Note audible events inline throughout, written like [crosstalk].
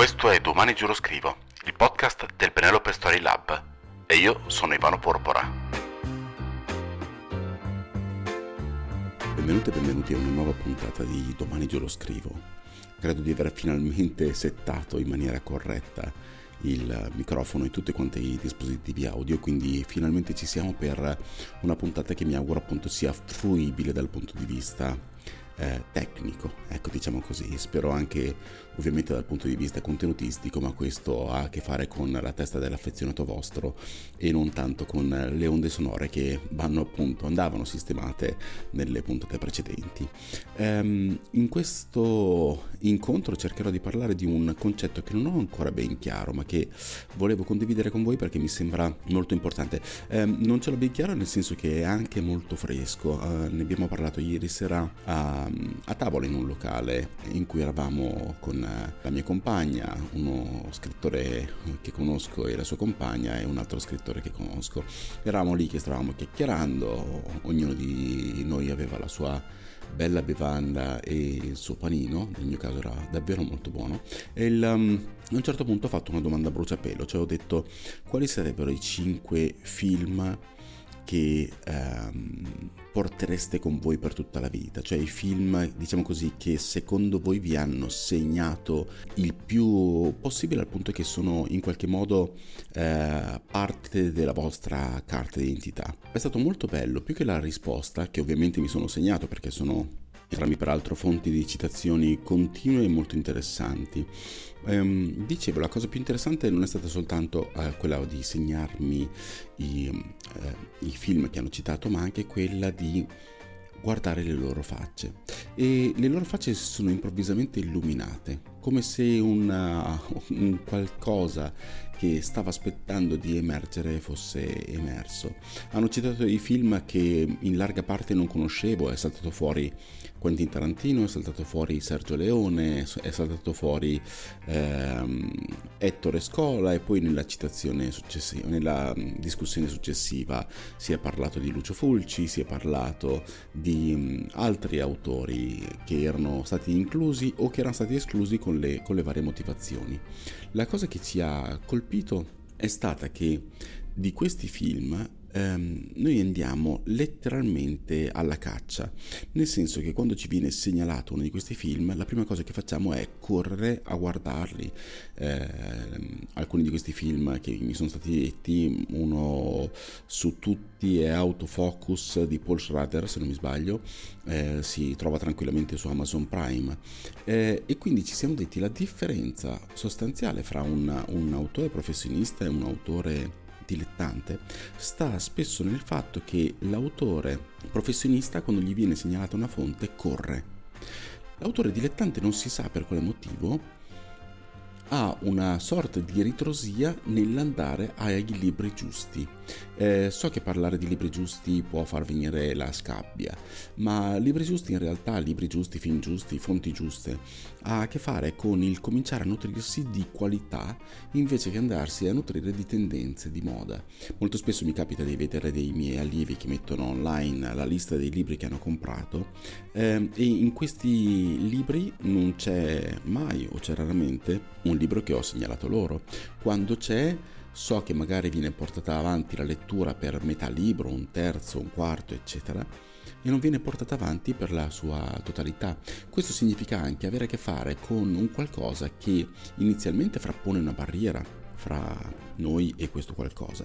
Questo è Domani Giuro Scrivo, il podcast del Penelope Story Lab. E io sono Ivano Porpora. Benvenuti e benvenuti a una nuova puntata di Domani Giuro Scrivo. Credo di aver finalmente settato in maniera corretta il microfono e tutti quanti i dispositivi audio, quindi finalmente ci siamo per una puntata che mi auguro appunto sia fruibile dal punto di vista eh, tecnico, ecco diciamo così, spero anche ovviamente dal punto di vista contenutistico, ma questo ha a che fare con la testa dell'affezionato vostro e non tanto con le onde sonore che vanno appunto, andavano sistemate nelle puntate precedenti. Ehm, in questo incontro cercherò di parlare di un concetto che non ho ancora ben chiaro, ma che volevo condividere con voi perché mi sembra molto importante. Ehm, non ce l'ho ben chiaro nel senso che è anche molto fresco, ehm, ne abbiamo parlato ieri sera a a tavola in un locale in cui eravamo con la mia compagna, uno scrittore che conosco e la sua compagna e un altro scrittore che conosco. Eravamo lì che stavamo chiacchierando, ognuno di noi aveva la sua bella bevanda e il suo panino, nel mio caso era davvero molto buono, e il, um, a un certo punto ho fatto una domanda a bruciapelo, cioè ho detto quali sarebbero i cinque film che ehm, portereste con voi per tutta la vita, cioè i film, diciamo così, che secondo voi vi hanno segnato il più possibile al punto che sono in qualche modo eh, parte della vostra carta d'identità. È stato molto bello, più che la risposta, che ovviamente mi sono segnato perché sono entrambi peraltro fonti di citazioni continue e molto interessanti. Ehm, dicevo, la cosa più interessante non è stata soltanto eh, quella di segnarmi i, eh, i film che hanno citato, ma anche quella di guardare le loro facce e le loro facce si sono improvvisamente illuminate come se una, un qualcosa che stava aspettando di emergere fosse emerso. Hanno citato dei film che in larga parte non conoscevo, è saltato fuori Quentin Tarantino, è saltato fuori Sergio Leone, è saltato fuori ehm, Ettore Scola e poi nella citazione successiva, nella discussione successiva si è parlato di Lucio Fulci, si è parlato di um, altri autori che erano stati inclusi o che erano stati esclusi con le, con le varie motivazioni. La cosa che ci ha colpito è stata che di questi film ehm, noi andiamo letteralmente alla caccia, nel senso che quando ci viene segnalato uno di questi film, la prima cosa che facciamo è correre a guardarli. Eh, alcuni di questi film che mi sono stati detti, uno su tutti è Autofocus di Paul Schrader, se non mi sbaglio, eh, si trova tranquillamente su Amazon Prime. Eh, e quindi ci siamo detti la differenza sostanziale fra un, un autore professionista e un autore dilettante sta spesso nel fatto che l'autore professionista quando gli viene segnalata una fonte corre. L'autore dilettante non si sa per quale motivo ha una sorta di ritrosia nell'andare ai libri giusti. Eh, so che parlare di libri giusti può far venire la scabbia, ma libri giusti in realtà, libri giusti, film giusti, fonti giuste, ha a che fare con il cominciare a nutrirsi di qualità invece che andarsi a nutrire di tendenze, di moda. Molto spesso mi capita di vedere dei miei allievi che mettono online la lista dei libri che hanno comprato eh, e in questi libri non c'è mai o c'è raramente un libro che ho segnalato loro. Quando c'è so che magari viene portata avanti la lettura per metà libro, un terzo, un quarto, eccetera, e non viene portata avanti per la sua totalità. Questo significa anche avere a che fare con un qualcosa che inizialmente frappone una barriera fra noi e questo qualcosa.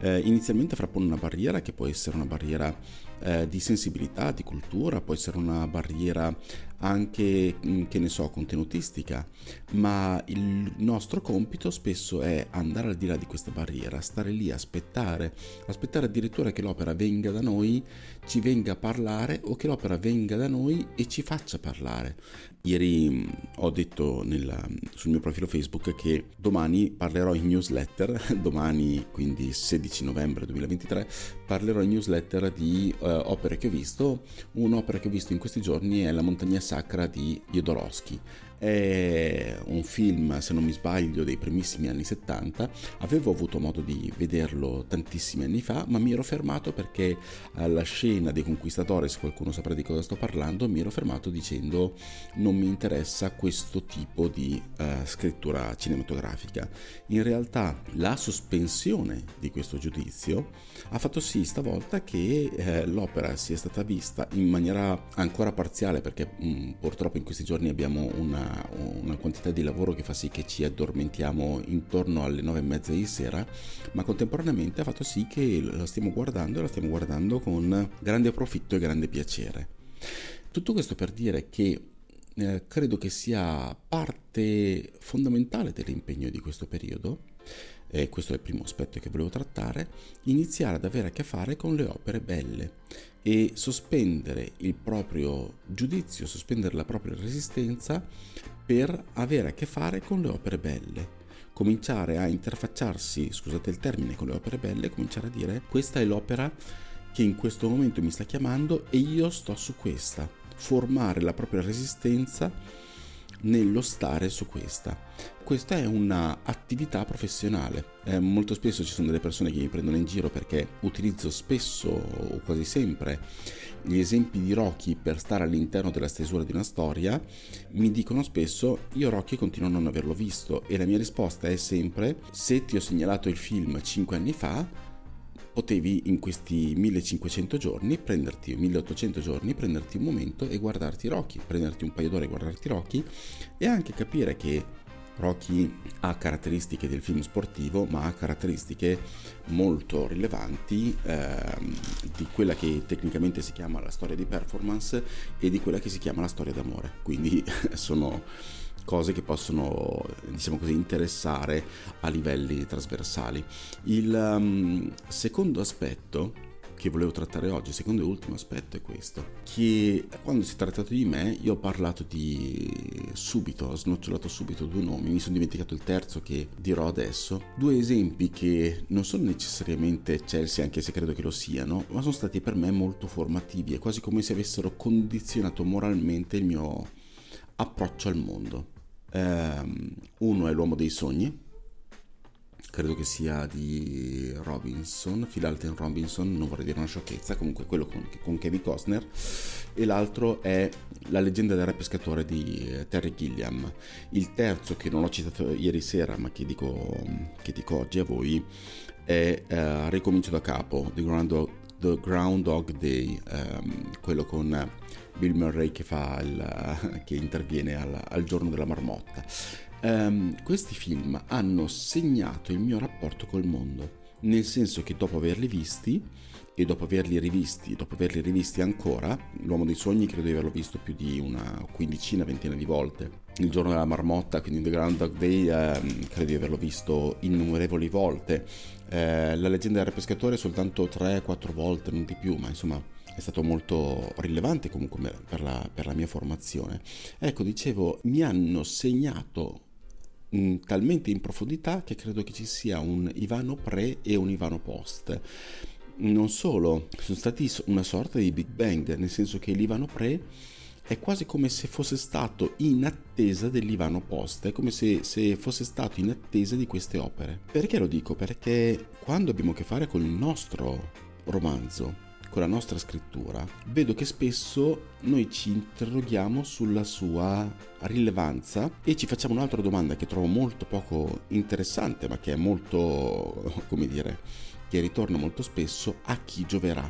Eh, inizialmente frappone una barriera che può essere una barriera eh, di sensibilità, di cultura, può essere una barriera anche, mm, che ne so, contenutistica, ma il nostro compito spesso è andare al di là di questa barriera, stare lì, aspettare, aspettare addirittura che l'opera venga da noi, ci venga a parlare o che l'opera venga da noi e ci faccia parlare. Ieri mm, ho detto nella, sul mio profilo Facebook che domani parlerò in newsletter, [laughs] domani quindi 16 novembre 2023, parlerò in newsletter di uh, opere che ho visto. Un'opera che ho visto in questi giorni è La montagna sacra di Jodorowsky. È un film, se non mi sbaglio, dei primissimi anni 70. Avevo avuto modo di vederlo tantissimi anni fa, ma mi ero fermato perché alla scena dei Conquistadores, qualcuno saprà di cosa sto parlando, mi ero fermato dicendo non mi interessa questo tipo di uh, scrittura cinematografica. In realtà la sospensione di questo giudizio ha fatto sì stavolta che eh, l'opera sia stata vista in maniera ancora parziale perché mh, mm, purtroppo in questi giorni abbiamo una, una, quantità di lavoro che fa sì che ci addormentiamo intorno alle nove e mezza di sera, ma contemporaneamente ha fatto sì che la stiamo guardando e la stiamo guardando con grande profitto e grande piacere. Tutto questo per dire che eh, credo che sia parte fondamentale dell'impegno di questo periodo e questo è il primo aspetto che volevo trattare, iniziare ad avere a che fare con le opere belle e sospendere il proprio giudizio, sospendere la propria resistenza per avere a che fare con le opere belle. Cominciare a interfacciarsi, scusate il termine, con le opere belle, cominciare a dire questa è l'opera che in questo momento mi sta chiamando e io sto su questa. Formare la propria resistenza nello stare su questa. Questa è un'attività professionale. Eh, molto spesso ci sono delle persone che mi prendono in giro perché utilizzo spesso o quasi sempre gli esempi di Rocky per stare all'interno della stesura di una storia. Mi dicono spesso io Rocky continuo a non averlo visto e la mia risposta è sempre se ti ho segnalato il film 5 anni fa potevi in questi 1500 giorni prenderti 1800 giorni prenderti un momento e guardarti Rocky prenderti un paio d'ore e guardarti Rocky e anche capire che Rocky ha caratteristiche del film sportivo ma ha caratteristiche molto rilevanti ehm, di quella che tecnicamente si chiama la storia di performance e di quella che si chiama la storia d'amore. Quindi [laughs] sono cose che possono diciamo così interessare a livelli trasversali. Il um, secondo aspetto che volevo trattare oggi, secondo e ultimo aspetto è questo, che quando si è trattato di me io ho parlato di subito, ho snocciolato subito due nomi, mi sono dimenticato il terzo che dirò adesso, due esempi che non sono necessariamente Chelsea anche se credo che lo siano, ma sono stati per me molto formativi, è quasi come se avessero condizionato moralmente il mio approccio al mondo. Um, uno è L'uomo dei sogni, credo che sia di Robinson, Phil Alton Robinson, non vorrei dire una sciocchezza, comunque quello con, con Kevin Costner, e l'altro è La leggenda del re pescatore di eh, Terry Gilliam. Il terzo, che non ho citato ieri sera, ma che dico, che dico oggi a voi, è uh, Ricomincio da capo, The Groundhog, The Groundhog Day, um, quello con Bill Murray che, il, [laughs] che interviene al, al, giorno della marmotta. Um, questi film hanno segnato il mio rapporto col mondo, nel senso che dopo averli visti e dopo averli rivisti, dopo averli rivisti ancora, l'uomo dei sogni credo di averlo visto più di una quindicina, ventina di volte. Il giorno della marmotta, quindi The Groundhog Day, ehm, credo di averlo visto innumerevoli volte. Eh, la leggenda del re pescatore soltanto 3-4 volte, non di più, ma insomma è stato molto rilevante comunque per la, per la mia formazione. Ecco, dicevo, mi hanno segnato mh, mm, talmente in profondità che credo che ci sia un Ivano pre e un Ivano post. Non solo, sono stati una sorta di Big Bang, nel senso che l'Ivano pre è quasi come se fosse stato in attesa dell'Ivano post, è come se, se, fosse stato in attesa di queste opere. Perché lo dico? Perché quando abbiamo a che fare con il nostro romanzo, con la nostra scrittura, vedo che spesso noi ci interroghiamo sulla sua rilevanza e ci facciamo un'altra domanda che trovo molto poco interessante, ma che è molto, [laughs] come dire, che ritorna molto spesso, a chi gioverà.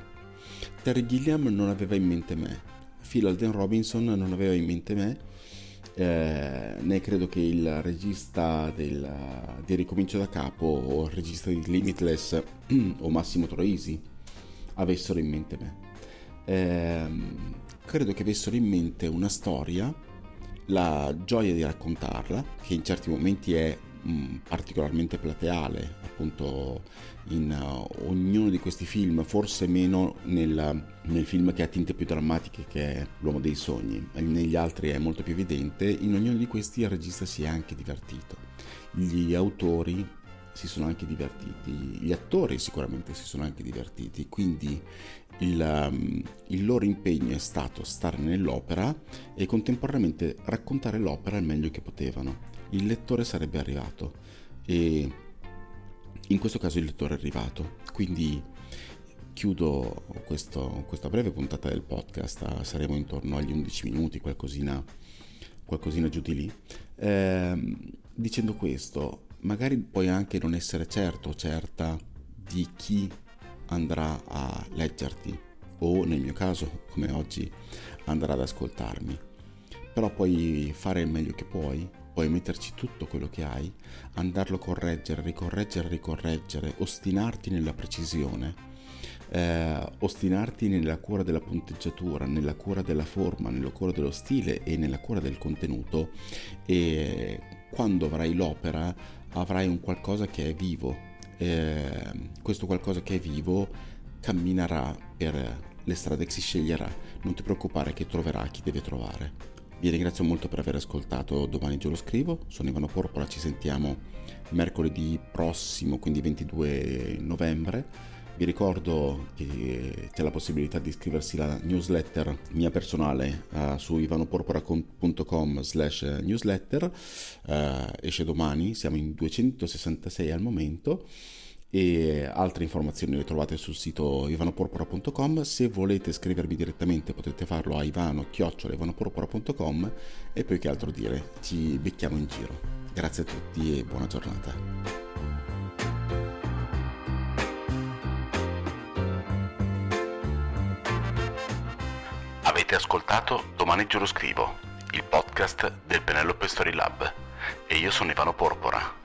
Terry Gilliam non aveva in mente me, Phil Alden Robinson non aveva in mente me, eh, né credo che il regista del, di Ricomincio da Capo o il regista di Limitless [clears throat] o Massimo Troisi avessero in mente me. Eh, credo che avessero in mente una storia, la gioia di raccontarla, che in certi momenti è mh, mm, particolarmente plateale, appunto in uh, ognuno di questi film, forse meno nel, nel, film che ha tinte più drammatiche che è L'uomo dei sogni, negli altri è molto più evidente, in ognuno di questi il regista si è anche divertito. Gli autori si sono anche divertiti, gli attori sicuramente si sono anche divertiti, quindi il, um, il, loro impegno è stato stare nell'opera e contemporaneamente raccontare l'opera al meglio che potevano. Il lettore sarebbe arrivato e in questo caso il lettore è arrivato, quindi chiudo questo, questa breve puntata del podcast, saremo intorno agli 11 minuti, qualcosina, qualcosina giù di lì. Eh, dicendo questo, magari puoi anche non essere certo o certa di chi andrà a leggerti o nel mio caso, come oggi, andrà ad ascoltarmi. Però puoi fare il meglio che puoi, puoi metterci tutto quello che hai, andarlo a correggere, ricorreggere, ricorreggere, ostinarti nella precisione. Eh, ostinarti nella cura della punteggiatura, nella cura della forma, nella cura dello stile e nella cura del contenuto e quando avrai l'opera avrai un qualcosa che è vivo. Eh, questo qualcosa che è vivo camminerà per le strade che si sceglierà. Non ti preoccupare che troverà chi deve trovare. Vi ringrazio molto per aver ascoltato Domani Già lo scrivo. Sono Ivano Porpora, ci sentiamo mercoledì prossimo, quindi 22 novembre. Vi ricordo che c'è la possibilità di iscriversi alla newsletter mia personale uh, su ivanoporpora.com slash newsletter. Uh, esce domani, siamo in 266 al momento. E altre informazioni le trovate sul sito ivanoporpora.com se volete scrivermi direttamente potete farlo a ivano-ivanoporpora.com e poi che altro dire ci becchiamo in giro. Grazie a tutti e buona giornata avete ascoltato Domani Giuro Scrivo il podcast del Penelope Story Lab. E io sono Ivano Porpora